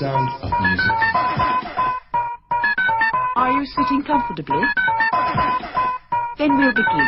sound of music. Are you sitting comfortably? Then we'll begin.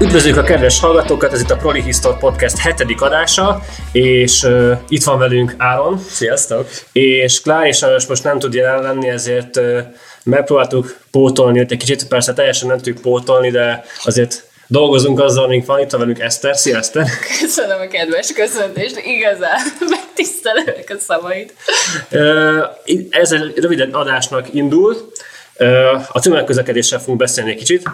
Üdvözlők a kedves hallgatókat, ez itt a Proli History Podcast hetedik adása, és uh, itt van velünk Áron. Sziasztok! És Klár és sajnos most nem tud jelen lenni, ezért uh, megpróbáltuk pótolni egy kicsit, persze teljesen nem tudjuk pótolni, de azért dolgozunk azzal, amink van itt velünk Eszter. Szia Eszter! Köszönöm a kedves köszöntést, igazán megtisztelőek a szavaid. Ez egy rövid adásnak indul, a tömegközlekedéssel fogunk beszélni egy kicsit.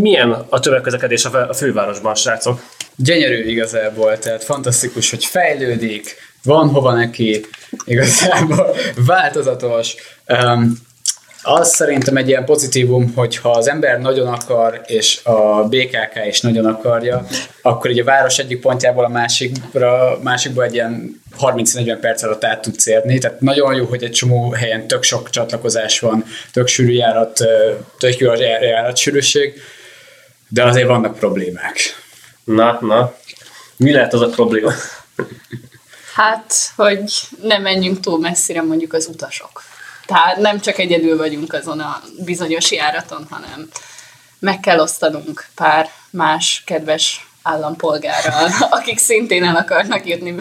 Milyen a tömegközlekedés a fővárosban, srácok? Gyönyörű igazából, tehát fantasztikus, hogy fejlődik, van hova neki, igazából változatos. Um, az szerintem egy ilyen pozitívum, hogyha az ember nagyon akar, és a BKK is nagyon akarja, akkor így a város egyik pontjából a másikra, másikba egy ilyen 30-40 perc alatt át tudsz érni. Tehát nagyon jó, hogy egy csomó helyen tök sok csatlakozás van, tök sűrű járat, tök jó az járatsűrűség, de azért vannak problémák. Na, na. Mi lehet az a probléma? Hát, hogy nem menjünk túl messzire mondjuk az utasok. Tehát nem csak egyedül vagyunk azon a bizonyos járaton, hanem meg kell osztanunk pár más kedves állampolgárral, akik szintén el akarnak jutni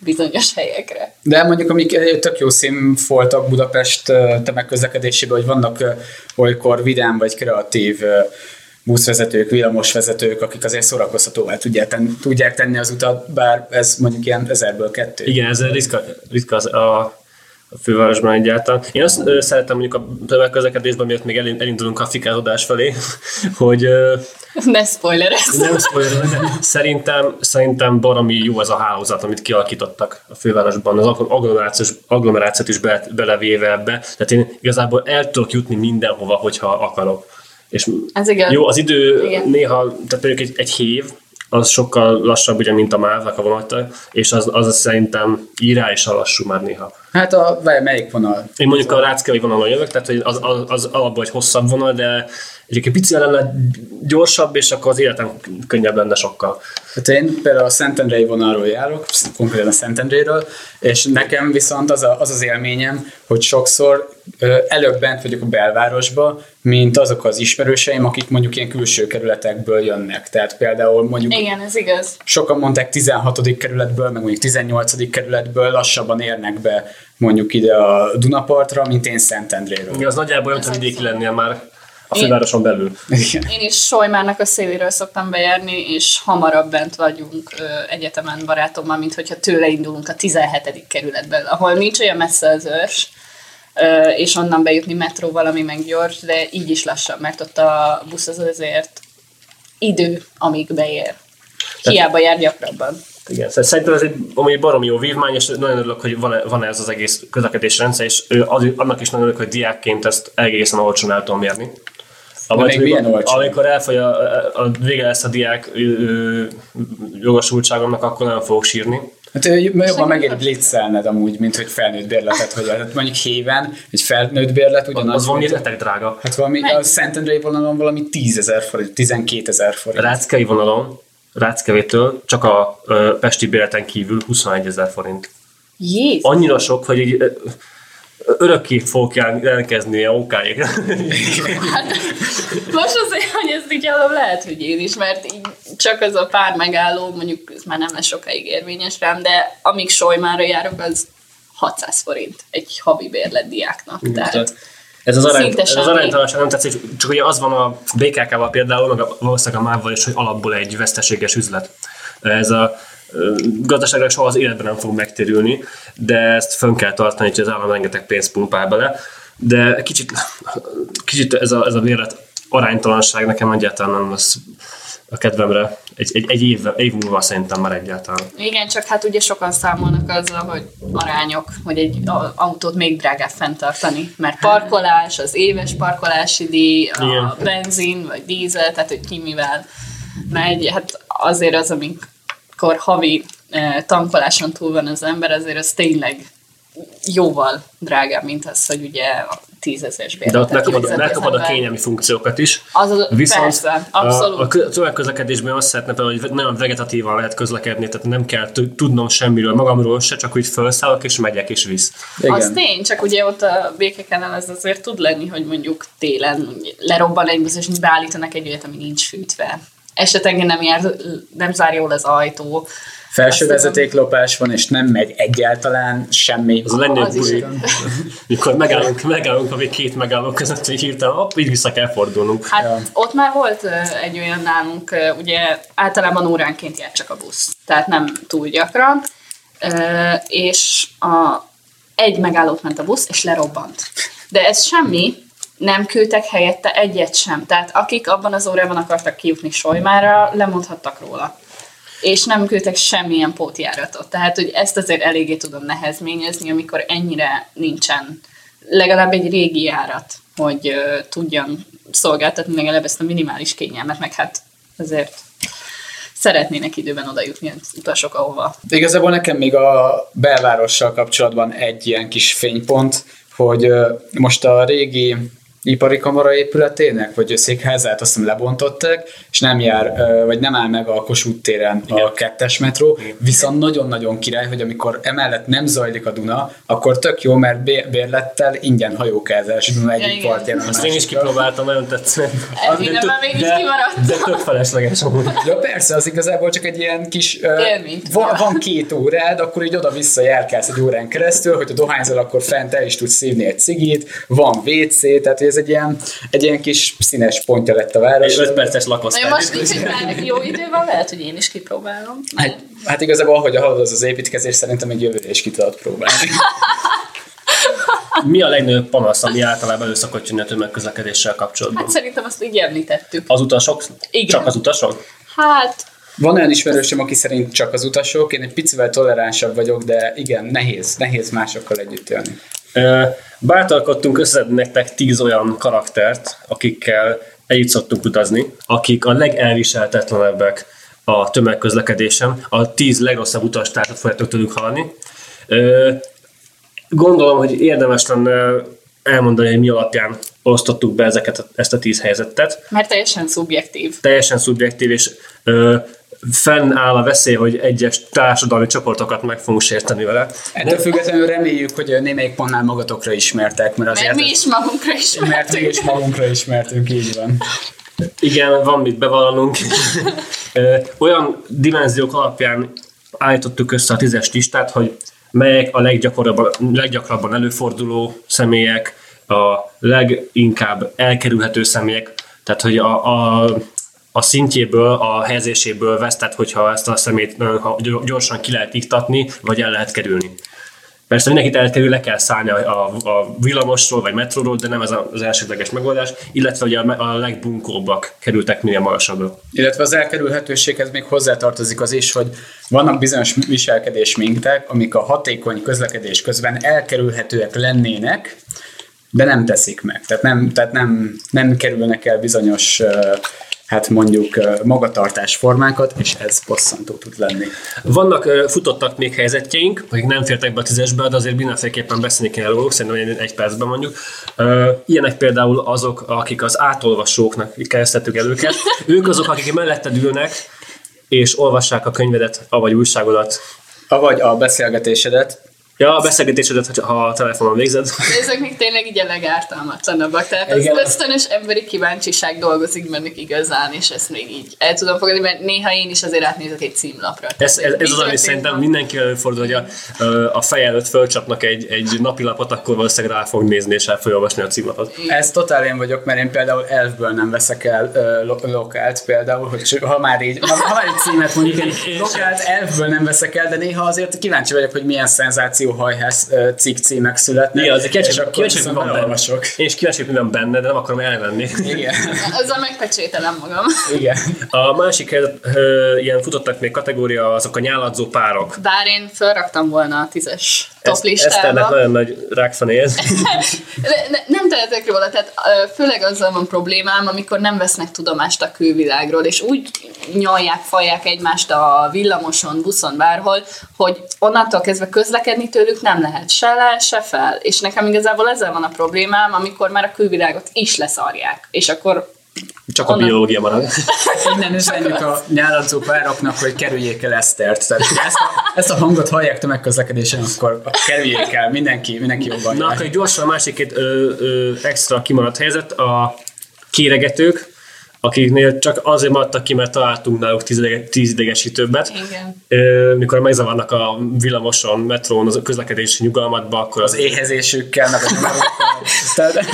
bizonyos helyekre. De mondjuk, amik tök jó szín voltak Budapest tömegközlekedésében, hogy vannak olykor vidám vagy kreatív buszvezetők, villamosvezetők, akik azért szórakoztatóvá tudják, tenni, tudják tenni az utat, bár ez mondjuk ilyen ezerből kettő. Igen, ez ritka, ritka az a a fővárosban egyáltalán. Én azt szeretem mondjuk a tömegközlekedésben, miatt még elindulunk a fikázódás felé, hogy... Ne spoilerezz! Nem spoilerezz, szerintem, szerintem baromi jó az a hálózat, amit kialakítottak a fővárosban, az agglomerációs, agglomerációt is be, belevéve ebbe. Tehát én igazából el tudok jutni mindenhova, hogyha akarok. És Ez igaz. Jó, az idő igen. néha, tehát mondjuk egy, egy hév, az sokkal lassabb, ugye, mint a mávnak a vonata, és az, az szerintem írá is lassú már néha. Hát a, melyik vonal? Én mondjuk a Ráckeli vonalon jövök, tehát hogy az, az, az alapból egy hosszabb vonal, de egyébként pici lenne gyorsabb, és akkor az életem könnyebb lenne sokkal. Hát én például a Szentendrei vonalról járok, konkrétan a Szentendréről, és nekem viszont az, a, az az élményem, hogy sokszor előbb bent vagyok a belvárosba, mint azok az ismerőseim, akik mondjuk ilyen külső kerületekből jönnek. Tehát például mondjuk... Igen, ez igaz. Sokan mondták 16. kerületből, meg mondjuk 18. kerületből lassabban érnek be mondjuk ide a Dunapartra, mint én Szentendréről. Igen, az nagyjából olyan, hogy vidéki lennél már a fővároson belül. Én is Solymárnak a széléről szoktam bejárni, és hamarabb bent vagyunk ö, egyetemen barátommal, mint hogyha tőle indulunk a 17. kerületben, ahol nincs olyan messze az őrs, ö, és onnan bejutni metró valami meg gyors, de így is lassabb, mert ott a busz az azért idő, amíg beér. Hiába jár gyakrabban. Igen, szóval szerintem ez egy amúgy barom jó vívmány, és nagyon örülök, hogy van, van ez az egész közlekedési rendszer, és az, annak is nagyon örülök, hogy diákként ezt egészen olcsón el tudom mérni. Amikor, még milyen olcsón? Amikor elfogy a, a, a vége lesz a diák jogosultságomnak, akkor nem fogok sírni. Hát jobban megér blitzelned amúgy, mint hogy felnőtt bérletet, hogy hát mondjuk héven egy felnőtt bérlet ugyanaz. Az valami retek drága. Hát valami, a Szentendrei vonalon valami 10 ezer forint, 12 ezer forint. A Ráckei vonalon Ráckevétől csak a ö, Pesti bérleten kívül 21 ezer forint. Jézus. Annyira sok, hogy így, ö, örökké fogok jelentkezni a okáig. Hát, most azért, hogy ezt így hallom, lehet, hogy én is, mert így csak az a pár megálló, mondjuk ez már nem lesz sokáig érvényes rám, de amíg Solymára járok, az 600 forint egy havi bérlet diáknak. Tehát, ez az, arány, ez az aránytalanság nem tetszik, csak ugye az van a BKK-val például, meg a, valószínűleg a MÁV-val is, hogy alapból egy veszteséges üzlet. Ez a gazdaságra soha az életben nem fog megtérülni, de ezt fönn kell tartani, hogy az állam rengeteg pénzt pumpál bele. De kicsit, kicsit ez a, ez a vélet aránytalanság nekem egyáltalán nem lesz a kedvemre. Egy, egy, egy év, év múlva szerintem már egyáltalán. Igen, csak hát ugye sokan számolnak azzal, hogy arányok, hogy egy autót még drágább fenntartani, mert parkolás, az éves parkolási díj, a Igen. benzin vagy dízel, tehát hogy ki mivel megy, hát azért az, amikor havi tankoláson túl van az ember, azért az tényleg jóval drágább, mint az, hogy ugye tízezes De ott megkapod, megkapod a kényelmi funkciókat is. Az az- Viszont persze, a, abszolút. a kö- tömegközlekedésben azt szeretne például, hogy nagyon vegetatívan lehet közlekedni, tehát nem kell tudnom semmiről magamról se, csak úgy felszállok és megyek és visz. Az tény, csak ugye ott a békeken ez azért tud lenni, hogy mondjuk télen lerobban egy busz, és beállítanak egy olyat, ami nincs fűtve. Esetleg nem, jár, nem zár jól az ajtó. Felső Azt vezetéklopás van, és nem megy egyáltalán semmi. Az a legnagyobb Az buli, mikor megállunk, megállunk, ami két megálló között, hogy hirtelen, hopp, így vissza kell fordulnunk. Hát Ja. ott már volt egy olyan nálunk, ugye általában óránként jár csak a busz, tehát nem túl gyakran, és a, egy megállót ment a busz, és lerobbant. De ez semmi, nem küldtek helyette egyet sem. Tehát akik abban az órában akartak kijutni Solymára, lemondhattak róla. És nem küldtek semmilyen pótjáratot. Tehát, hogy ezt azért eléggé tudom nehezményezni, amikor ennyire nincsen legalább egy régi járat, hogy ö, tudjon szolgáltatni legalább ezt a minimális kényelmet, meg hát azért szeretnének időben oda jutni az utasok, ahova Igazából nekem még a belvárossal kapcsolatban egy ilyen kis fénypont, hogy most a régi ipari kamara épületének, vagy székházát azt hiszem lebontották, és nem jár, vagy nem áll meg a Kossuth téren a kettes metró, viszont nagyon-nagyon király, hogy amikor emellett nem zajlik a Duna, akkor tök jó, mert bé- bérlettel ingyen hajókázás Duna egyik igen. partján. Azt én is kipróbáltam, nagyon tetszett. Ez innen már mégis kimaradt. de tök felesleges amúgy. Ja persze, az igazából csak egy ilyen kis... van, van két órád, akkor így oda-vissza járkálsz egy órán keresztül, hogy a dohányzol, akkor fent el is tudsz szívni egy cigit, van WC, tehát ez egy ilyen, egy ilyen kis színes pontja lett a város. És 5 perces Na jó, lakosztály. most nincs egy jó idő van, lehet, hogy én is kipróbálom. Hát, hát igazából, ahogy halad az az építkezés, szerintem egy jövőre is ki tudod próbálni. Mi a legnagyobb panasz, ami általában elő szokott jönni a tömegközlekedéssel kapcsolatban? Hát szerintem azt így említettük. Az utasok? Igen. Csak az utasok? Hát, Van olyan ismerősöm, aki szerint csak az utasok, én egy picivel toleránsabb vagyok, de igen, nehéz, nehéz másokkal együtt élni. Ö, Bátorkodtunk összedni nektek tíz olyan karaktert, akikkel együtt szoktunk utazni, akik a legelviseltetlenebbek a tömegközlekedésen, a tíz legrosszabb utastársat fogjátok tőlük hallani. Gondolom, hogy érdemes lenne elmondani, hogy mi alapján osztottuk be ezeket, ezt a tíz helyzetet. mert teljesen szubjektív. Teljesen szubjektív, és ö, fennáll a veszély, hogy egyes társadalmi csoportokat meg fogunk sérteni vele. Ettől függetlenül reméljük, hogy némelyik pontnál magatokra ismertek, mert azért... Mert mi is magunkra is Mert mi is magunkra ismertünk, így van. Igen, van mit bevallanunk. Olyan dimenziók alapján állítottuk össze a tízes listát, hogy melyek a leggyakorabban, leggyakrabban előforduló személyek, a leginkább elkerülhető személyek, tehát hogy a, a, a szintjéből, a helyezéséből vesztett, hogyha ezt a szemét gyorsan ki lehet iktatni, vagy el lehet kerülni. Persze mindenkit elkerül, le kell szállni a, a, villamosról vagy metróról, de nem ez az elsődleges megoldás, illetve ugye a, a legbunkóbbak kerültek minél magasabbra. Illetve az elkerülhetőséghez még hozzátartozik az is, hogy vannak bizonyos viselkedés minták, amik a hatékony közlekedés közben elkerülhetőek lennének, de nem teszik meg. Tehát nem, tehát nem, nem kerülnek el bizonyos ö, hát mondjuk magatartásformákat, és ez bosszantó tud lenni. Vannak futottak még helyzetjeink, akik nem fértek be a tízesbe, de azért mindenféleképpen beszélni kell róluk, szerintem egy- percben mondjuk. Ilyenek például azok, akik az átolvasóknak kezdtettük el őket. Ők azok, akik melletted ülnek, és olvassák a könyvedet, vagy újságodat. Avagy a beszélgetésedet, Ja, a beszélgetésedet, ha a telefonon végzed. De ezek még tényleg így a legártalmatlanabbak. Tehát az Igen. ösztönös emberi kíváncsiság dolgozik bennük igazán, és ezt még így el tudom fogadni, mert néha én is azért átnézek egy címlapra. Ez, ez, ez az, mi ami szerintem mindenki előfordul, hogy a, a feje előtt fölcsapnak egy, egy napilapot, akkor valószínűleg rá fog nézni és el fogja olvasni a címlapot. Ez totál én vagyok, mert én például elfből nem veszek el lo- lokált például, hogy ha már így, ha, ha már egy címet mondjuk, én lokált elfből nem veszek el, de néha azért kíváncsi vagyok, hogy milyen szenzációhajház ö, cikk címek születnek. Igen, azért és kíváncsi, akkor kíváncsi, mi van benne. Én is kíváncsi, mi van benne, de nem akarom elvenni. Igen. Azzal megpecsételem magam. Igen. A másik ilyen futottak még kategória azok a nyáladzó párok. Bár én felraktam volna a tízes Eszternek listában. nagyon nagy rákfenéhez. Ne- ne- nem tehetek róla, tehát főleg azzal van problémám, amikor nem vesznek tudomást a külvilágról, és úgy nyalják, falják egymást a villamoson, buszon, bárhol, hogy onnantól kezdve közlekedni tőlük nem lehet se le, se fel. És nekem igazából ezzel van a problémám, amikor már a külvilágot is leszarják. És akkor Csak a Onnan- biológia marad. Innen üzenjük a nyáladzó pároknak, hogy kerüljék el Esztert. Tehát ezt a, ezt a hangot hallják tömegközlekedésen, akkor kerüljék el. Mindenki, mindenki jobban Na, jár. akkor gyorsan a másik két ö, ö, extra kimaradt helyzet, a kéregetők, akiknél csak azért maradtak ki, mert találtunk náluk tízidege- tízidegesítőbbet. Igen. Mikor megzavarnak a villamoson, metrón, az közlekedési nyugalmatba, akkor az éhezésükkel, meg a. Tehát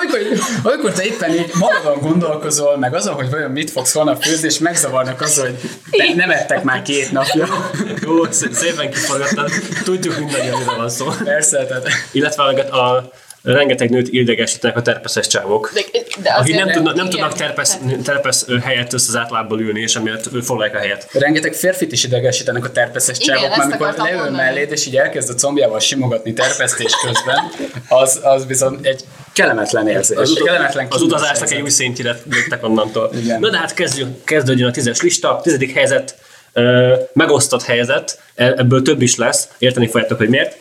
amikor, amikor te éppen így magadon gondolkozol, meg azon, hogy vajon mit fogsz holnap főzni, és megzavarnak azzal, hogy ne, nem ettek már két napja. Jó, szé- szépen kiforgattad. Tudjuk mindannyian, miről van szó. Persze, tehát Illetve a, a rengeteg nőt idegesítenek a terpeszes csávok. De, de Akik nem, tudnak, nem tudnak terpesz, terpesz helyett össze az átlábbal ülni, és emiatt foglalják a helyet. rengeteg férfit is idegesítenek a terpeszes Igen, csávok, mert amikor leül mondani. melléd, és így elkezd a combjával simogatni terpesztés közben, az, az viszont egy kellemetlen érzés. Az, ut- kellemetlen az utazásnak egy új szintjére léptek onnantól. Igen. Na de hát kezdjük, kezdődjön a tízes lista, tizedik helyzet, megosztott helyzet, e- ebből több is lesz, érteni fogjátok, hogy miért.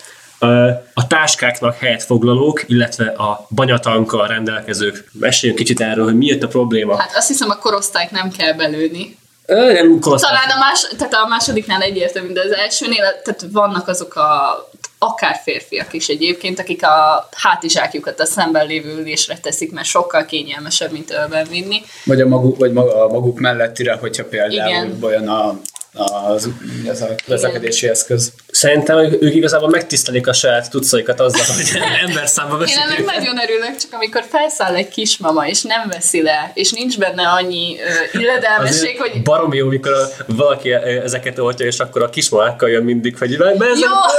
A táskáknak helyet foglalók, illetve a banyatankkal rendelkezők. Meséljünk kicsit erről, hogy mi jött a probléma. Hát azt hiszem a korosztályt nem kell belőni. Ö, nem korosztály. Talán a, más, tehát a másodiknál egyértelmű, de az elsőnél, tehát vannak azok a akár férfiak is egyébként, akik a hátizsákjukat a szemben lévő ülésre teszik, mert sokkal kényelmesebb, mint ölben vinni. Vagy a maguk, vagy maga, a maguk mellettire, hogyha például Igen. olyan a, az, ez a közlekedési eszköz. Szerintem ők, igazából megtisztelik a saját tudszaikat azzal, hogy ember számba Én veszik ennek nagyon örülök, csak amikor felszáll egy kismama, és nem veszi le, és nincs benne annyi ö, illedelmesség, hogy baromi jó, mikor a, valaki ezeket oltja, és akkor a kismamákkal jön mindig, hogy mert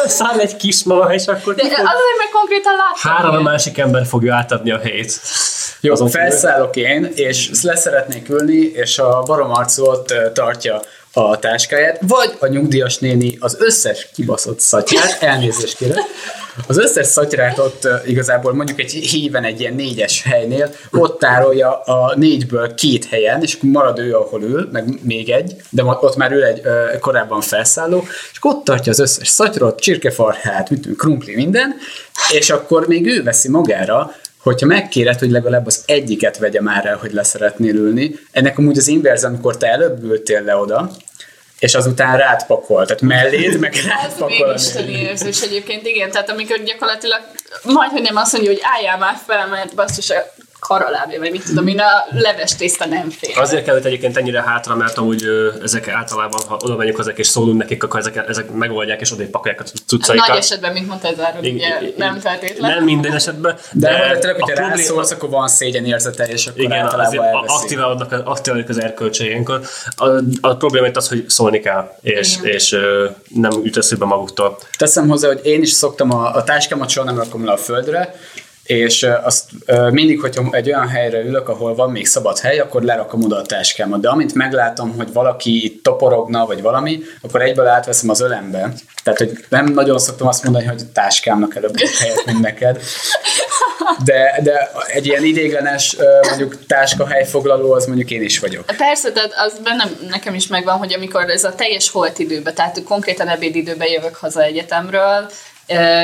száll egy kismama, és akkor de fog- azért meg konkrétan láttam. három a másik ember fogja átadni a helyét. Jó, Azon felszállok én, és leszeretnék ülni, és a ott ö, tartja a táskáját, vagy a nyugdíjas néni az összes kibaszott szatyrát, elnézést kérek, az összes szatyrát ott igazából mondjuk egy híven egy ilyen négyes helynél, ott tárolja a négyből két helyen, és marad ő, ahol ül, meg még egy, de ott már ül egy korábban felszálló, és ott tartja az összes szatyrot, csirkefarhát, mit krumpli, minden, és akkor még ő veszi magára, hogyha megkéred, hogy legalább az egyiket vegye már el, hogy leszeretnél ülni, ennek amúgy az inverz, amikor te előbb ültél le oda, és azután rád pakol, tehát melléd, meg rád Ez pakol. még isteni érzés egyébként, igen, tehát amikor gyakorlatilag majd, hogy nem azt mondja, hogy álljál már fel, mert basszus a karalábja, vagy mit tudom én, a leves tészta nem fér. Azért került egyébként ennyire hátra, mert amúgy ö, ezek általában, ha oda megyünk ezek és szólunk nekik, akkor ezek, ezek megoldják és odébb pakolják a cuccaikat. Nagy esetben, mint mondta Ezárod, Igen, ugye nem feltétlen. Nem minden esetben. De, de tényleg, hogyha rászólsz, akkor van szégyen érzete, és akkor Igen, azért aktiválódnak, aktiválódnak az ilyenkor. A, a probléma itt az, hogy szólni kell, és, Igen. és ö, nem üt eszükbe maguktól. Teszem hozzá, hogy én is szoktam a, a táskámat soha nem rakom le a földre, és azt mindig, hogyha egy olyan helyre ülök, ahol van még szabad hely, akkor lerakom oda a táskámat. De amint meglátom, hogy valaki itt toporogna, vagy valami, akkor egyből átveszem az ölembe. Tehát, hogy nem nagyon szoktam azt mondani, hogy a táskámnak előbb helyet, mint neked. De, de egy ilyen idéglenes, mondjuk táskahelyfoglaló, az mondjuk én is vagyok. Persze, tehát az bennem nekem is megvan, hogy amikor ez a teljes holt időben, tehát konkrétan ebédidőben jövök haza egyetemről,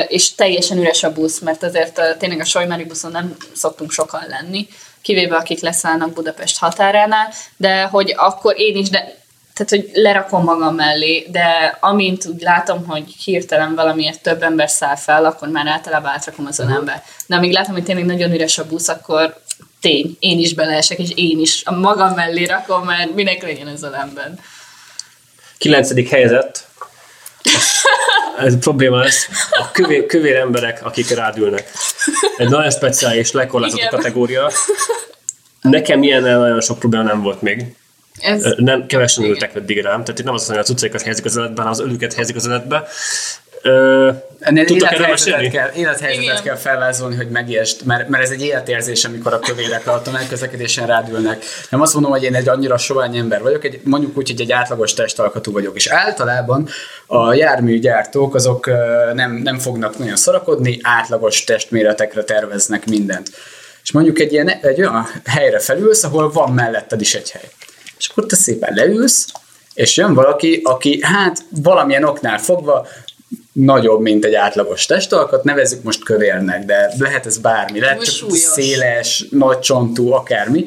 és teljesen üres a busz, mert azért tényleg a Sojmári buszon nem szoktunk sokan lenni, kivéve akik leszállnak Budapest határánál, de hogy akkor én is, de tehát, hogy lerakom magam mellé, de amint úgy látom, hogy hirtelen valamiért több ember száll fel, akkor már általában átrakom az ölembe. De amíg látom, hogy tényleg nagyon üres a busz, akkor tény, én is beleesek, és én is a magam mellé rakom, mert minek legyen az ölemben. Kilencedik helyzet. Ez a probléma lesz. A kövér, kövér emberek, akik rádülnek. Egy nagyon speciális, lekorlátott Igen. kategória. Nekem ilyen nagyon sok probléma nem volt még. Ez, Nem, kevesen Igen. ültek eddig rám, tehát itt nem az, hogy a cuccaikat helyezik az öletbe, hanem az ölüket helyezik az öletbe. Ö, élethelyzetet kell, élethelyzetet Igen. kell felvázolni, hogy megértsd, mert, mert ez egy életérzés, amikor a kövérek a tömegközlekedésen rádülnek. Nem azt mondom, hogy én egy annyira sovány ember vagyok, egy, mondjuk úgy, hogy egy átlagos testalkatú vagyok, és általában a járműgyártók azok nem, nem fognak nagyon szorakodni, átlagos testméretekre terveznek mindent. És mondjuk egy, ilyen, egy olyan helyre felülsz, ahol van melletted is egy hely. És akkor te szépen leülsz, és jön valaki, aki hát valamilyen oknál fogva nagyobb, mint egy átlagos testalkat, nevezzük most kövérnek, de lehet ez bármi, lehet csak súlyos. széles, nagy csontú, akármi,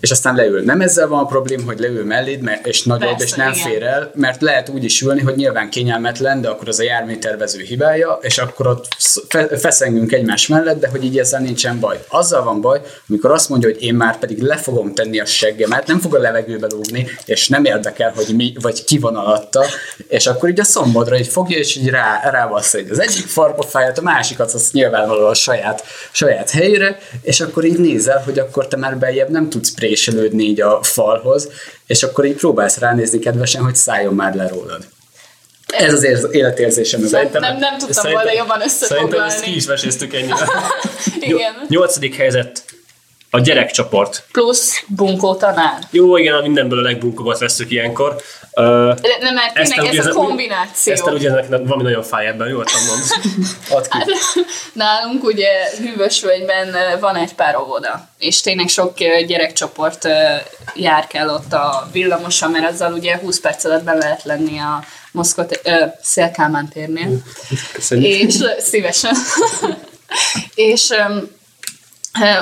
és aztán leül. Nem ezzel van a probléma, hogy leül melléd, mert, és nagyobb, Persze, és nem igen. fér el, mert lehet úgy is ülni, hogy nyilván kényelmetlen, de akkor az a járműtervező hibája, és akkor ott fe- feszengünk egymás mellett, de hogy így ezzel nincsen baj. Azzal van baj, amikor azt mondja, hogy én már pedig le fogom tenni a seggemet, nem fog a levegőbe lógni, és nem érdekel, hogy mi, vagy ki van alatta, és akkor így a szombodra így fogja, és így rá, rábassza így az egyik farpofáját, a másikat az nyilvánvalóan a saját, saját helyére, és akkor így nézel, hogy akkor te már beljebb nem tudsz préselődni így a falhoz, és akkor így próbálsz ránézni kedvesen, hogy szálljon már le rólad. Ez az érz- életérzésem. ez Szerintem- nem- nem tudtam volna jobban összefoglalni. Szerintem ezt ki is veséztük ennyire. Igen. Nyolcadik helyzet. A gyerekcsoport. Plusz bunkó tanár. Jó, igen, a mindenből a legbunkóbbat veszük ilyenkor. Uh, Nem, mert tényleg ez a kombináció. Ezt ugye ennek valami nagyon fáj ebben, jól mondsz. Add ki. Nálunk ugye Hűvösvölgyben van egy pár óvoda, és tényleg sok gyerekcsoport jár kell ott a villamosan, mert azzal ugye 20 perc alatt be lehet lenni a Moszkva Szélkámán térnél. és ö, szívesen. és ö,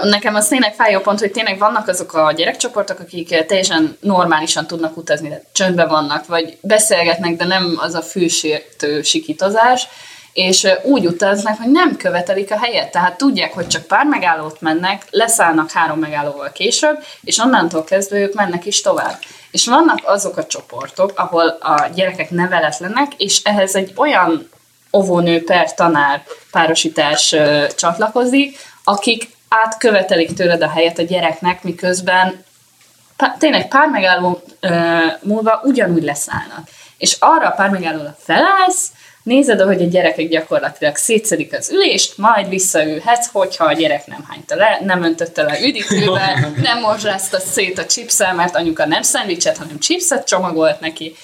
Nekem az tényleg fájó pont, hogy tényleg vannak azok a gyerekcsoportok, akik teljesen normálisan tudnak utazni, de csöndben vannak, vagy beszélgetnek, de nem az a fűsértő sikítozás, és úgy utaznak, hogy nem követelik a helyet, tehát tudják, hogy csak pár megállót mennek, leszállnak három megállóval később, és onnantól kezdve ők mennek is tovább. És vannak azok a csoportok, ahol a gyerekek neveletlenek, és ehhez egy olyan óvónő per tanár párosítás csatlakozik, akik átkövetelik tőled a helyet a gyereknek, miközben pá- tényleg pár megálló múlva ugyanúgy leszállnak. És arra a pár megállóra felállsz, nézed, ahogy a gyerekek gyakorlatilag szétszedik az ülést, majd visszaülhetsz, hogyha a gyerek nem hányta le, nem öntötte le üdítővel, nem morzsázta szét a chipszel, mert anyuka nem szendvicset, hanem chipset csomagolt neki.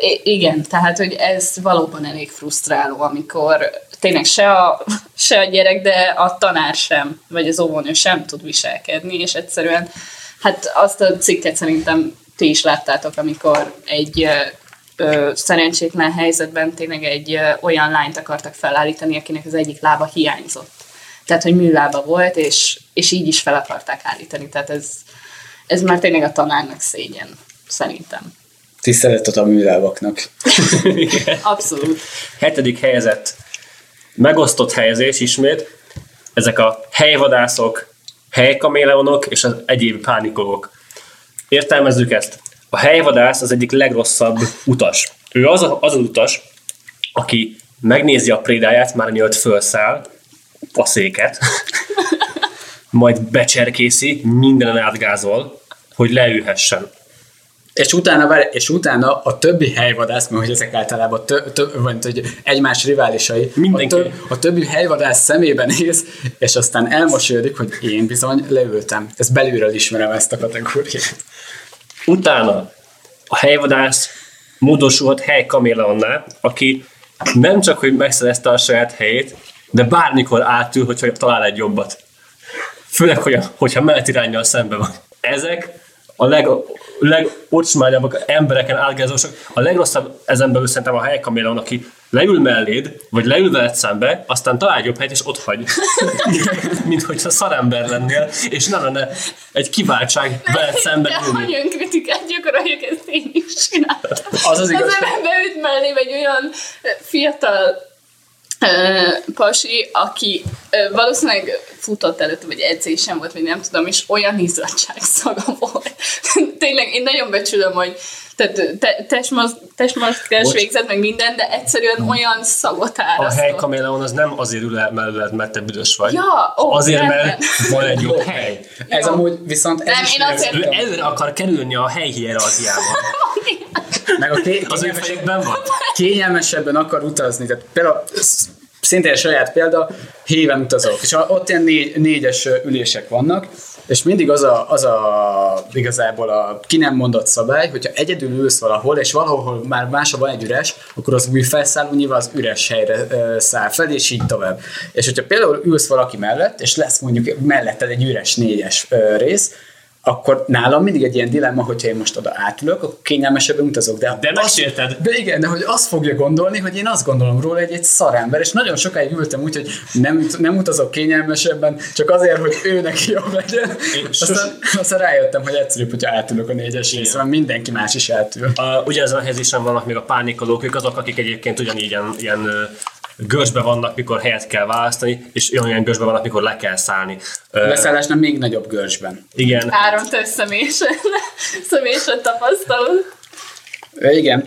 I- igen, tehát, hogy ez valóban elég frusztráló, amikor tényleg se a, se a gyerek, de a tanár sem, vagy az óvónő sem tud viselkedni, és egyszerűen, hát azt a cikket szerintem ti is láttátok, amikor egy ö, szerencsétlen helyzetben tényleg egy ö, olyan lányt akartak felállítani, akinek az egyik lába hiányzott. Tehát, hogy műlába volt, és, és így is fel akarták állítani. Tehát ez, ez már tényleg a tanárnak szégyen, szerintem. Tiszteletet a műlábaknak. Abszolút. Hetedik helyezett. Megosztott helyezés ismét. Ezek a helyvadászok, helykaméleonok és az egyéb pánikolók. Értelmezzük ezt. A helyvadász az egyik legrosszabb utas. Ő az a, az, az utas, aki megnézi a prédáját, már mielőtt felszáll, a széket, majd becserkészi, mindenen átgázol, hogy leülhessen. És utána, és utána a többi helyvadász, mert hogy ezek általában tö, tö, vagy, hogy egymás riválisai, Mindenki. a, több, a többi helyvadász szemébe néz, és aztán elmosolyodik, hogy én bizony leültem. Ezt belülről ismerem ezt a kategóriát. Utána a helyvadász módosulhat helykaméleonnál, aki nem csak, hogy megszerezte a saját helyét, de bármikor átül, hogyha talál egy jobbat. Főleg, hogy hogyha menetirányjal szembe van. Ezek a leg, legocsmányabbak embereken átgázósok. A legrosszabb ezen belül szerintem a helykaméleon, aki leül melléd, vagy leül veled szembe, aztán talál jobb helyet, és ott hagy. Mint hogyha szarember lennél, és nem lenne egy kiváltság veled szembe De ülni. hogy önkritikát gyakoroljuk, ezt én is csináltam. Az az igazság. Az beült mellém egy olyan fiatal pasi, aki valószínűleg futott előtt, vagy edzésen volt, vagy nem tudom, és olyan izzadság szaga volt. Tényleg, én nagyon becsülöm, hogy tehát te, testmozg, testmozgás Bocs. végzett meg minden, de egyszerűen olyan szagot A árasztott. helykaméleon az nem azért ül el mellett, mert te büdös vagy. Ja, ó, azért, rendben. mert van egy jó hely. Ez Jó. amúgy viszont ez Nem, is én azért- Ő előre akar kerülni a hely hierarchiában. meg a ké- Az ő van. kényelmesebben akar utazni. Tehát például sz- szintén saját példa, héven utazok, és ott ilyen négy, négyes ülések vannak, és mindig az a, az a igazából a ki nem mondott szabály, hogyha egyedül ülsz valahol, és valahol már máshol van egy üres, akkor az új felszálló nyilván az üres helyre száll fel, és így tovább. És hogyha például ülsz valaki mellett, és lesz mondjuk melletted egy üres négyes rész, akkor nálam mindig egy ilyen dilemma, hogyha én most oda átülök, akkor kényelmesebben utazok. De, De mesélted. De igen, de hogy azt fogja gondolni, hogy én azt gondolom róla, hogy egy szarember, és nagyon sokáig ültem úgy, hogy nem, nem utazok kényelmesebben, csak azért, hogy ő neki jobb legyen. Aztán, aztán rájöttem, hogy egyszerűbb, hogyha átülök a négyes részre, mert mindenki más is átül. A, ugyanezen a helyzésen vannak még a pánikolók, ők azok, akik egyébként ugyanígy ilyen, ilyen görcsbe vannak, mikor helyet kell választani, és olyan görcsbe vannak, mikor le kell szállni. Leszállásnál még nagyobb görcsben. igen. Áron, te személyesen, személyesen tapasztalod. Igen,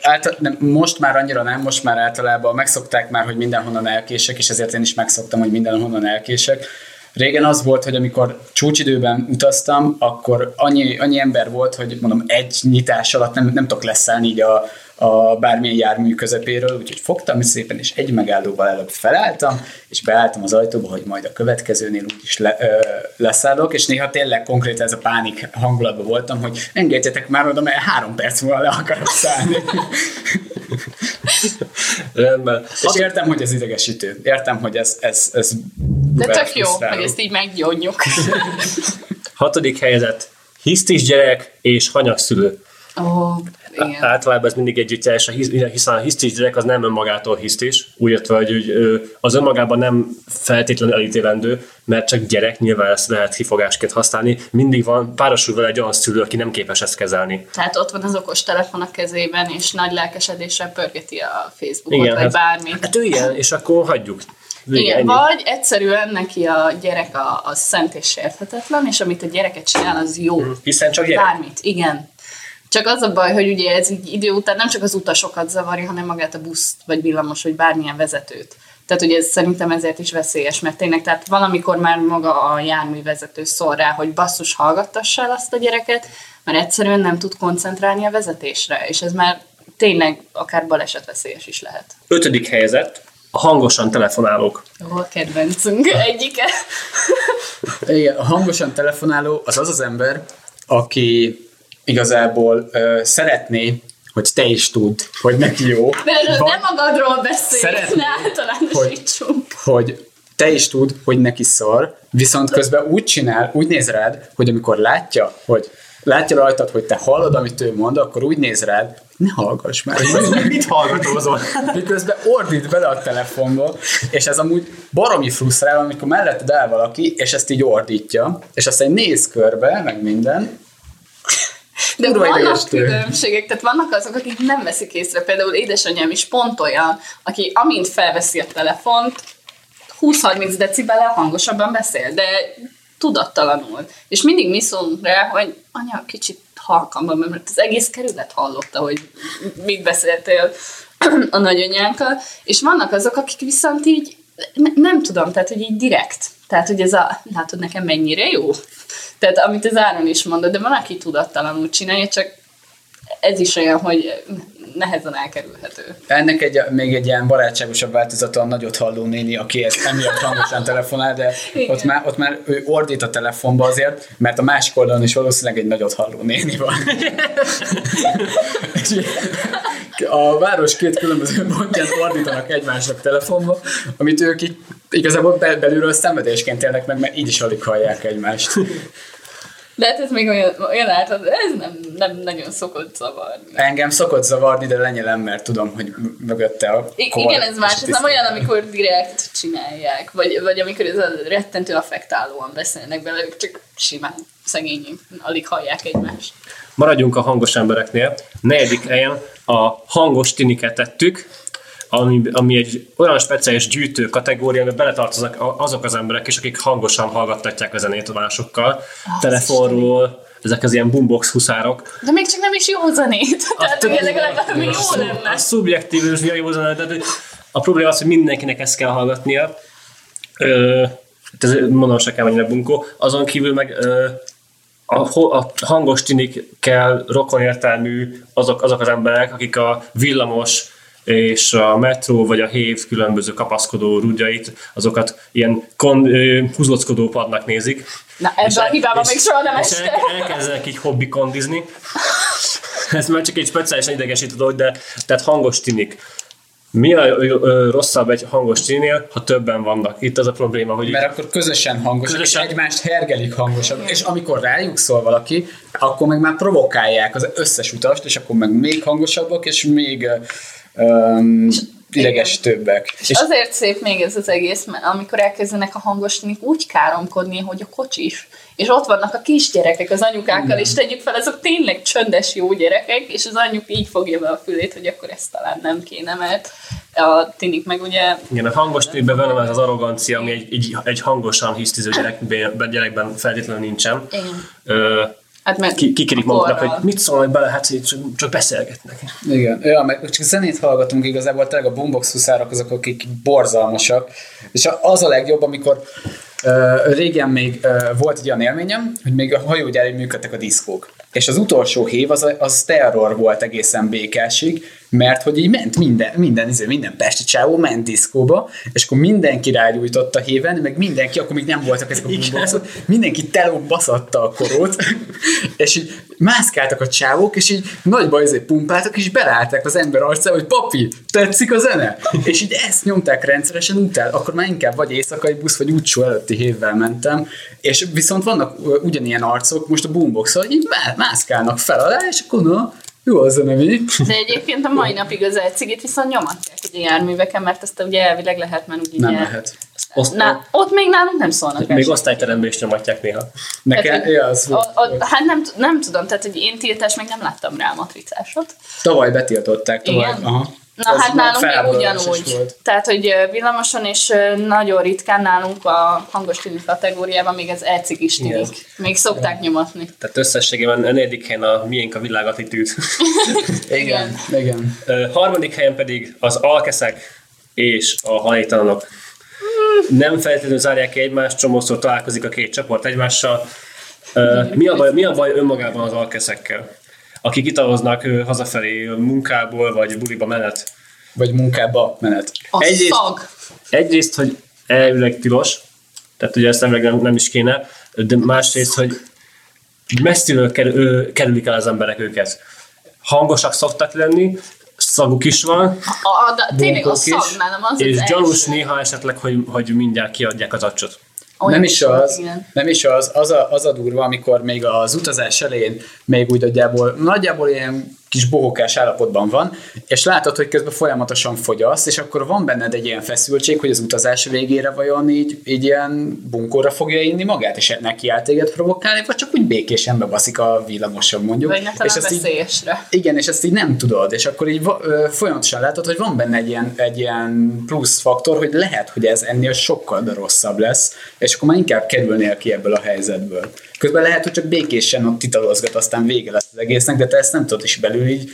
által, nem, most már annyira nem, most már általában megszokták már, hogy mindenhonnan elkések, és ezért én is megszoktam, hogy mindenhonnan elkések. Régen az volt, hogy amikor csúcsidőben utaztam, akkor annyi, annyi ember volt, hogy mondom egy nyitás alatt nem, nem tudok leszállni így a, a bármilyen jármű közepéről, úgyhogy fogtam szépen, és egy megállóval előbb felálltam, és beálltam az ajtóba, hogy majd a következőnél úgyis le, ö, leszállok, és néha tényleg konkrétan ez a pánik hangulatban voltam, hogy engedjetek már oda, mert három perc múlva le akarok szállni. Rendben. és értem, hogy ez idegesítő. Értem, hogy ez, ez, ez De tök jó, hogy ezt így meggyógyjuk. Hatodik helyzet. Hisztis gyerek és hanyagszülő. Oh, igen. Általában ez mindig együttes, hiszen a hisztis gyerek az nem önmagától hisztis, úgy értve, hogy az önmagában nem feltétlenül elítélendő, mert csak gyerek, nyilván ezt lehet kifogásként használni. Mindig van párosul vele egy olyan szülő, aki nem képes ezt kezelni. Tehát ott van az okos telefon a kezében, és nagy lelkesedéssel pörgeti a Facebookot, Igen, vagy hát- bármit. Hát ő ilyen, és akkor hagyjuk. Vége, Igen, ennyi. vagy egyszerűen neki a gyerek a, a szent és sérthetetlen, és amit a gyereket csinál, az jó. Hiszen csak gyerek. Bármit, igen. Csak az a baj, hogy ugye ez így idő után nem csak az utasokat zavarja, hanem magát a buszt, vagy villamos, vagy bármilyen vezetőt. Tehát ugye ez szerintem ezért is veszélyes, mert tényleg, tehát valamikor már maga a járművezető szól rá, hogy basszus, hallgattassa el azt a gyereket, mert egyszerűen nem tud koncentrálni a vezetésre, és ez már tényleg akár balesetveszélyes is lehet. Ötödik helyzet. A hangosan telefonálók. Jó, a kedvencünk egyike. Igen, a hangosan telefonáló az az az ember, aki igazából ö, szeretné, hogy te is tudd, hogy neki jó. Vagy- nem magadról beszélj, Szeretném, ne általánosítsunk. hogy te is tud, hogy neki szar, viszont közben úgy csinál, úgy néz rád, hogy amikor látja, hogy látja rajtad, hogy te hallod, amit ő mond, akkor úgy néz rád, ne hallgass már. Mit hallgatózol? Miközben ordít bele a telefonba, és ez amúgy baromi frusztrál, amikor melletted áll valaki, és ezt így ordítja, és aztán néz körbe, meg minden, De Kurva vannak idegesítő. különbségek, tehát vannak azok, akik nem veszik észre. Például édesanyám is pont olyan, aki amint felveszi a telefont, 20-30 decibellel hangosabban beszél, de tudattalanul. És mindig mi szólunk rá, hogy anya, kicsit halkan mert az egész kerület hallotta, hogy mit beszéltél a nagyanyánkkal. És vannak azok, akik viszont így ne- nem tudom, tehát, hogy így direkt. Tehát, hogy ez a, látod nekem mennyire jó? Tehát, amit az Áron is mondott, de van, aki tudattalanul csinálja, csak ez is olyan, hogy nehezen elkerülhető. Ennek egy, még egy ilyen barátságosabb változata a nagyot halló néni, aki ezt emiatt hangosan telefonál, de Igen. ott már, ott már ő ordít a telefonba azért, mert a másik oldalon is valószínűleg egy nagyot halló néni van. A város két különböző pontján ordítanak egymásnak telefonba, amit ők így igazából be- belülről szenvedésként élnek meg, mert így is alig hallják egymást. De hát ez még olyan, olyan által, ez nem, nem nagyon szokott zavarni. Engem szokott zavarni, de lenyelem, mert tudom, hogy mögötte a I- kor, igen, ez más, és ez nem olyan, amikor direkt csinálják, vagy, vagy amikor ez a rettentő affektálóan beszélnek bele, ők csak simán szegények, alig hallják egymást. Maradjunk a hangos embereknél. Negyedik helyen a hangos tiniket tettük, ami, ami egy olyan speciális gyűjtő kategória, amiben beletartoznak azok az emberek is, akik hangosan hallgattatják a zenét másokkal, telefonról, ezek az ilyen boombox huszárok. De még csak nem is jó zenét, tehát ugye legalább még A jó lenne. A szubjektív és jó zene, de a probléma az, hogy mindenkinek ezt kell hallgatnia. Ö, hát ez mondom se kell mennyire bunkó. Azon kívül meg ö, a, a hangos tinik kell rokon értelmű azok, azok az emberek, akik a villamos és a metró vagy a hév különböző kapaszkodó rúdjait, azokat ilyen kon, ö, húzlockodó padnak nézik. Na, ebben a hibában még soha nem és estem. el, elkezdenek így hobbi kondizni. Ez már csak egy speciálisan idegesítő dolog, de tehát hangos tinik. Mi a rosszabb egy hangos tininél, ha többen vannak? Itt az a probléma, hogy Mert akkor közösen hangosak, Közösen. és egymást hergelik hangosan. És amikor rájuk szól valaki, akkor meg már provokálják az összes utast, és akkor meg még hangosabbak, és még um, ideges többek. És azért szép még ez az egész, mert amikor elkezdenek a hangosnik úgy káromkodni, hogy a kocsis, és ott vannak a kisgyerekek az anyukákkal, és tegyük fel, azok tényleg csöndes jó gyerekek, és az anyuk így fogja be a fülét, hogy akkor ezt talán nem kéne, mert a tinik meg ugye Igen, a hangos benne van ez az arrogancia, ami egy, egy, egy hangosan hisztiző gyerekben, gyerekben feltétlenül nincsen. Igen. Ö, Hát mert ki, kikérik maguknak, hogy mit szólnak bele, hát csak, csak beszélgetnek. Igen, ja, meg csak zenét hallgatunk igazából, tényleg a boombox huszárok azok, akik borzalmasak, és az a legjobb, amikor uh, régen még uh, volt egy olyan élményem, hogy még a hajógyári működtek a diszkók. És az utolsó hév az, az terror volt egészen békásig, mert hogy így ment minden, minden, izé, minden pesti csávó ment diszkóba, és akkor mindenki rágyújtott a héven, meg mindenki, akkor még nem voltak ezek a boomboxok, mindenki teló baszatta a korót, és így mászkáltak a csávók, és így nagyba izé pumpáltak, és belálltak az ember arcába, hogy papi, tetszik a zene? És így ezt nyomták rendszeresen utál, akkor már inkább vagy éjszakai busz, vagy útsó előtti hévvel mentem, és viszont vannak ugyanilyen arcok most a boombox hogy így má- mászkálnak fel alá, és akkor na, jó a zene, mi? De egyébként a mai napig az elcigit viszont nyomatják ugye járműveken, mert azt ugye elvileg lehet, mert úgy Nem ugye- lehet. Oszt, Na, ott még nálunk nem szólnak még versenyt. osztályteremben is nyomatják néha. Nekem, Tehát, ja, az a, a, hát nem, nem tudom, tehát hogy én tiltás még nem láttam rá a matricásot. tavaly betiltották, tavaly. Igen? Aha. Na hát nálunk még ugyanúgy. Tehát, hogy villamoson és nagyon ritkán nálunk a hangos tűnik kategóriában még az elcig is tűnik. Még szokták nyomatni. Tehát összességében a negyedik helyen a miénk a világattitűd. Igen, igen. Ö, harmadik helyen pedig az alkeszek és a hajtalanok. Nem feltétlenül zárják ki egymást, csomószor találkozik a két csoport egymással. Mi a baj, mi a baj önmagában az alkeszekkel? Akik itavoznak ö, hazafelé munkából, vagy buliba menet. Vagy munkába menet. A Egyrészt- szag. Egyrészt, hogy elvileg tilos, tehát ugye ezt elvileg nem, nem is kéne, de másrészt, hogy messziről kerül, kerülik el az emberek őket. Hangosak szoktak lenni, szaguk is van, A, a, de tényleg a Bunkók is. szag nálam az és az gyanús első. néha esetleg, hogy, hogy mindjárt kiadják az acsot. Olyan nem is az, igen. nem is az, az a, az a durva, amikor még az utazás elején még úgy nagyjából, nagyjából ilyen kis bohókás állapotban van, és látod, hogy közben folyamatosan fogyasz, és akkor van benned egy ilyen feszültség, hogy az utazás végére vajon így, így ilyen bunkóra fogja inni magát, és neki áll téged provokálni, vagy csak úgy békésen bebaszik a villamoson mondjuk. Vagy ne és ezt így, igen, és ezt így nem tudod, és akkor így ö, folyamatosan látod, hogy van benne egy ilyen, egy ilyen plusz faktor, hogy lehet, hogy ez ennél sokkal rosszabb lesz, és akkor már inkább kerülnél ki ebből a helyzetből. Közben lehet, hogy csak békésen ott titalozgat, aztán vége lesz az egésznek, de te ezt nem tudod, és belül így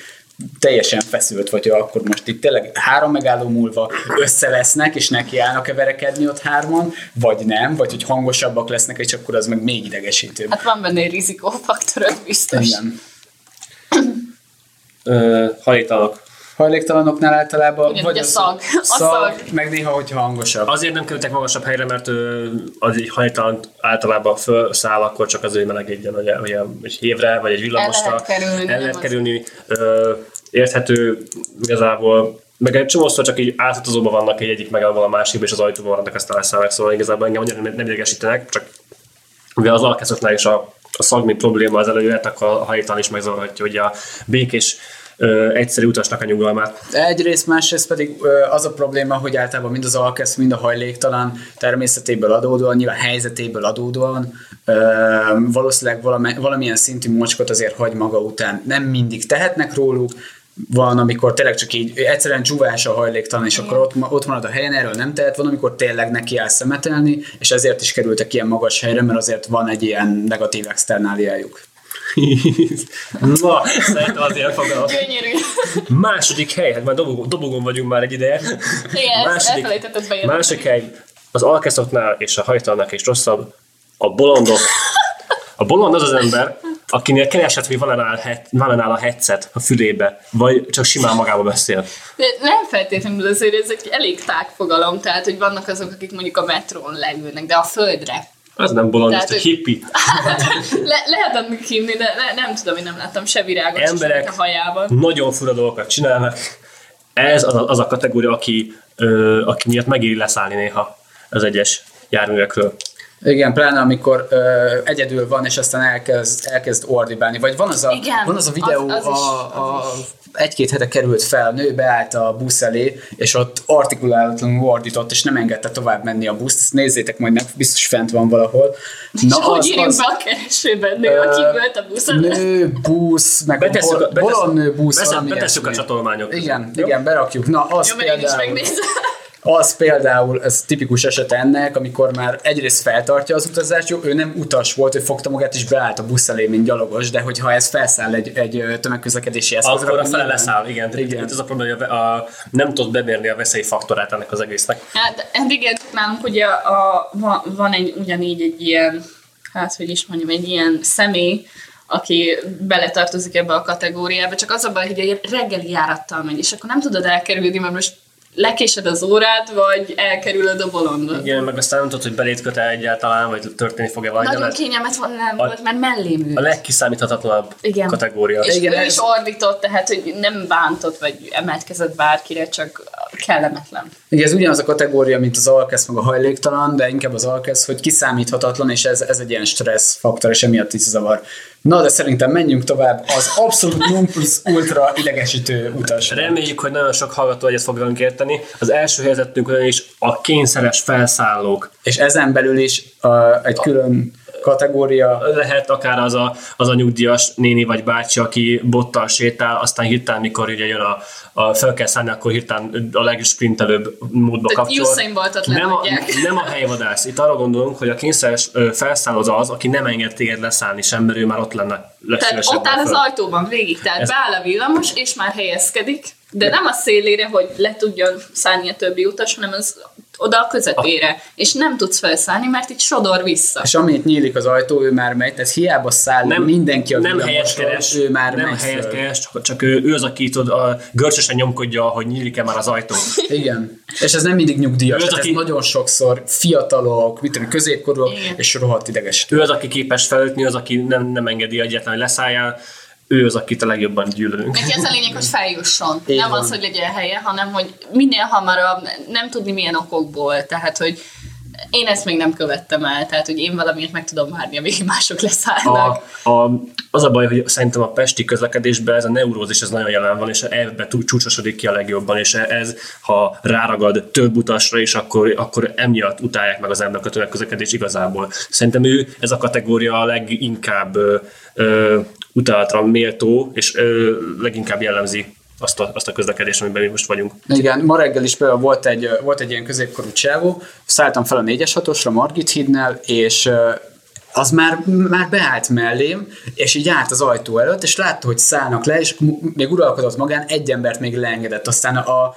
teljesen feszült vagy, hogy akkor most itt tényleg három megálló múlva össze lesznek, és nekiállnak-e verekedni ott hárman, vagy nem, vagy hogy hangosabbak lesznek, és akkor az meg még idegesítőbb. Hát van benne egy rizikófaktor, biztos. Igen. Ö, hajtalanok. Hajléktalanoknál általában Ugyanúgy a szag. A szag, szag. meg néha, hogyha hangosabb. Azért nem kerültek magasabb helyre, mert az egy hajtalan általában felszáll, akkor csak az ő melegedjen, ugye, ugye egy hévre, vagy egy villamosra. lehet kerülni, El lehet az- kerülni. Ö, érthető igazából meg egy csomószor csak így átutazóban vannak egy egyik meg a másikba, és az ajtóban maradnak, aztán leszállnak, szóval igazából engem annyira nem, idegesítenek, csak ugye az alkászoknál is a, a szagmi probléma az előjöhet, akkor a hajtalan is megzavarhatja ugye a békés ö, egyszerű utasnak a nyugalmát. Egyrészt, másrészt pedig ö, az a probléma, hogy általában mind az alkesz, mind a hajléktalan természetéből adódóan, nyilván helyzetéből adódóan ö, valószínűleg valami, valamilyen szintű mocskot azért hagy maga után. Nem mindig tehetnek róluk, van, amikor tényleg csak így egyszerűen csúvás a hajléktalan, és akkor ott, ott marad a helyen, erről nem tehet, van, amikor tényleg neki áll szemetelni, és ezért is kerültek ilyen magas helyre, mert azért van egy ilyen negatív externáliájuk. Na, szerintem az ilyen fogalmat. Gyönyörű. Második hely, hát már dobogon, dobogon vagyunk már egy ideje. Igen, elfelejtetted bejelenteni. másik hely, az alkeszoknál és a hajtalnak is rosszabb, a bolondok. A bolond az az ember, akinél keresett, hogy van-e nála, van-e nála headset a fülébe, vagy csak simán magába beszél. De nem feltétlenül azért ez egy elég tág fogalom, tehát hogy vannak azok, akik mondjuk a metrón leülnek, de a földre. Ez nem bolond, ez egy hippi. Le, lehet annak hívni, de ne, nem tudom, én nem láttam se virágot, se Emberek semmit a hajában. nagyon fura dolgokat csinálnak. Ez az a, az a kategória, aki, ö, aki miatt megéri leszállni néha az egyes járművekről. Igen, pláne amikor ö, egyedül van, és aztán elkezd, elkezd ordibálni. Vagy van az a, Igen, van az a videó, az- az is, a, az a, egy-két hete került fel, a nő beállt a busz elé, és ott artikulálatlanul ordított, és nem engedte tovább menni a buszt. Ezt nézzétek majd, meg biztos fent van valahol. Na, és hogy írjunk be a keresőben, nő, aki volt a buszon? Nő, busz, meg Betesszük, bol, a, bolond nő, busz, betesszük, betesszük a csatolmányok. Igen, Jó? igen, berakjuk. Na, az Jó, mert én is például... megnézem. Az például, ez tipikus eset ennek, amikor már egyrészt feltartja az utazást, jó, ő nem utas volt, ő fogta magát és beállt a busz elé, mint gyalogos, de hogyha ez felszáll egy, egy tömegközlekedési eszközre, Akkor a fele leszáll, igen. igen. igen. Ez a probléma, hogy a, a, nem tudod bemérni a veszélyfaktorát ennek az egésznek. Hát, hát igen, nálunk ugye a, van, van egy, ugyanígy egy ilyen, hát hogy is mondjam, egy ilyen személy, aki beletartozik ebbe a kategóriába, csak az a baj, hogy egy reggeli járattal megy, és akkor nem tudod elkerülni, mert most lekésed az órát, vagy elkerülöd a bolondot. Igen, meg aztán nem tudod, hogy belét köt egyáltalán, vagy történni fog-e valami. Nagyon mert kényelmet nem A- volt, mert mellém ült. A legkiszámíthatatlanabb Igen. kategória. És Igen, ő ez- is ordított, tehát hogy nem bántott, vagy emelkedett bárkire, csak kellemetlen. Ugye ez ugyanaz a kategória, mint az alkesz, meg a hajléktalan, de inkább az alkesz, hogy kiszámíthatatlan, és ez, ez egy ilyen stressz faktor, és emiatt is zavar. Na, de szerintem menjünk tovább. Az abszolút non plus ultra idegesítő utas. Reméljük, hogy nagyon sok hallgató egyet fog velünk érteni. Az első helyzetünk ugyanis a kényszeres felszállók. És ezen belül is uh, egy külön kategória, Lehet akár az a, az a nyugdíjas néni vagy bácsi, aki bottal sétál, aztán hirtelen, mikor ugye jön a, a fel kell szállni, akkor hirtelen a legsprintelőbb módba Tehát kapcsol. Usain Boltot nem a, nem a helyvadász. Itt arra gondolunk, hogy a kényszeres ö, felszálló az az, aki nem enged téged leszállni sem, mert ő már ott lenne Tehát ott áll az ajtóban végig, tehát Ez- beáll a villamos, és már helyezkedik, de nem a szélére, hogy le tudjon szállni a többi utas, hanem az oda a közepére, és nem tudsz felszállni, mert így sodor vissza. és amint nyílik az ajtó, ő már megy, tehát hiába száll nem, mindenki a nem helyet villamosról, keres, ő már nem megy helyet keres, csak, csak ő, ő, az, aki tud, a, görcsösen nyomkodja, hogy nyílik-e már az ajtó. Igen. És ez nem mindig nyugdíjas, Ő az, aki- ez nagyon sokszor fiatalok, mit tudom, középkorúak, és rohadt idegesítő. Ő az, aki képes felütni, az, aki nem, nem engedi egyáltalán, hogy leszálljál. Ő az, akit a legjobban gyűlölünk. Neki az a lényeg, hogy feljusson. Így nem van. az, hogy legyen helye, hanem hogy minél hamarabb, nem tudni milyen okokból. Tehát, hogy én ezt még nem követtem el, tehát, hogy én valamiért meg tudom várni, amíg mások leszállnak. A, a, az a baj, hogy szerintem a pesti közlekedésben ez a neurózis ez nagyon jelen van, és ebbe csúcsosodik ki a legjobban, és ez, ha ráragad több utasra is, akkor, akkor emiatt utálják meg az emberek a tömegközlekedés igazából. Szerintem ő ez a kategória a leginkább ö, ö, utálatra méltó, és ö, leginkább jellemzi azt a, azt a közlekedést, amiben mi most vagyunk. Igen, ma reggel is például volt egy, volt egy ilyen középkorú csávó, szálltam fel a 4-es 6-osra Margit hídnál, és az már, már beállt mellém, és így állt az ajtó előtt, és látta, hogy szállnak le, és még uralkodott magán, egy embert még leengedett. Aztán a,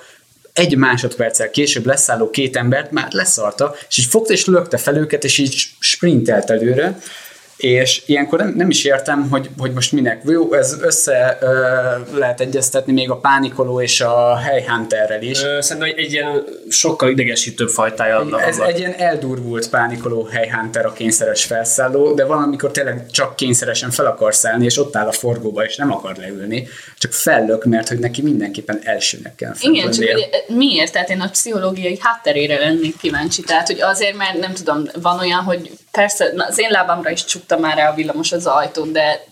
egy másodperccel később leszálló két embert már leszarta, és így fogta és lökte fel őket, és így sprintelt előre, és ilyenkor nem, nem is értem, hogy, hogy most minek. Jó, ez össze ö, lehet egyeztetni még a pánikoló és a helyhunterrel is. Ö, Szerintem egy, egy ilyen sokkal idegesítőbb fajtája annak. Ez egy ilyen eldurvult pánikoló helyhunter a kényszeres felszálló, de valamikor tényleg csak kényszeresen fel akar szállni, és ott áll a forgóba, és nem akar leülni, csak fellök, mert hogy neki mindenképpen elsőnek kell fent Igen, csak ugye, miért? Tehát én a pszichológiai hátterére lennék kíváncsi. Tehát, hogy azért, mert nem tudom, van olyan, hogy persze na, az én lábamra is csukta már rá a villamos az ajtót, de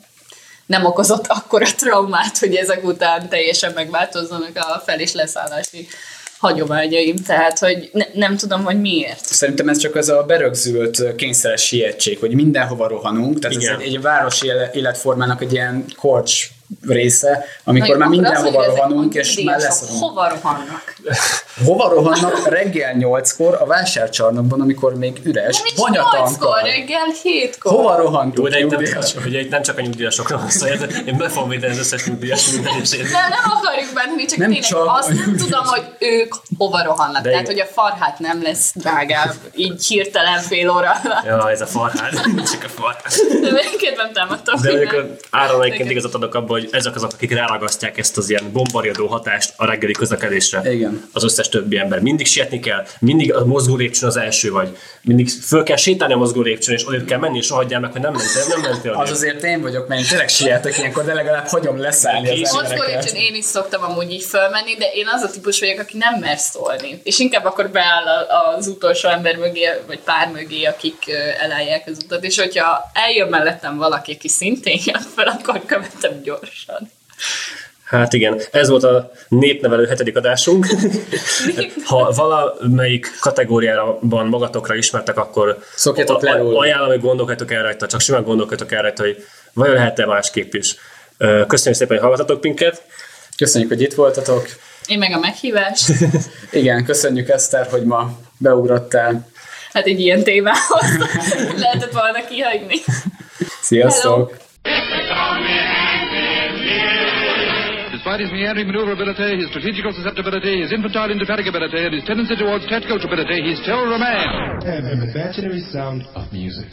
nem okozott akkora traumát, hogy ezek után teljesen megváltozzanak a fel- és leszállási hagyományaim. Tehát, hogy ne, nem tudom, hogy miért. Szerintem ez csak az a berögzült kényszeres sietség, hogy mindenhova rohanunk, tehát Igen. ez egy, egy városi éle- életformának egy ilyen korcs része, amikor Na, már mindenhova rohanunk, és már lesz. Hova rohannak? Hova rohannak reggel nyolckor a vásárcsarnokban, amikor még üres, Nem is? 8-kor, reggel 7-kor. Hova Jó, rohantunk de itt nem, ugye itt nem csak a nyugdíjasokról van szó, én be fogom védeni az összes nyugdíjas mindenését. Nem, nem akarjuk bánni, csak Nem tényleg csak azt nem tudom, hogy ők hova rohannak. De Tehát, hogy a farhát nem lesz drágább, így hirtelen fél óra alatt. Ja, ez a farhád, csak a farhád. De nem támadtam. De. Áron egyébként igazat adok abban, hogy ezek azok, akik ráragasztják ezt az ilyen bombariadó hatást a reggeli közlekedésre. Igen. Az összes többi ember. Mindig sietni kell, mindig a mozgó lépcsőn az első vagy. Mindig föl kell sétálni a mozgó lépcsőn, és odébb kell menni, és rohadjál meg, hogy nem mentél, nem mentél Az azért én vagyok, mert én tényleg sietek ilyenkor, de legalább hagyom leszállni az Kész. Mozgó embereket. lépcsőn én is szoktam amúgy így fölmenni, de én az a típus vagyok, aki nem mer szólni. És inkább akkor beáll a- az utolsó ember mögé, vagy pár mögé, akik elállják az utat. És hogyha eljön mellettem valaki, aki szintén jön fel, akkor követem gyorsan. Hát igen, ez volt a népnevelő hetedik adásunk. ha valamelyik kategóriában magatokra ismertek, akkor Szokjatok le róla. ajánlom, hogy gondolkodjatok el rajta, csak simán gondolkodjatok el rajta, hogy vajon lehet-e másképp is. Köszönjük szépen, hogy hallgatatok minket. Köszönjük, hogy itt voltatok. Én meg a meghívást. Igen, köszönjük Eszter, hogy ma beugrottál. Hát egy ilyen témához lehetett volna kihagyni. Sziasztok! His meandering maneuverability, his strategical susceptibility, his infantile indefatigability, and his tendency towards tactical stupidity, he's still remains. an imaginary sound of music.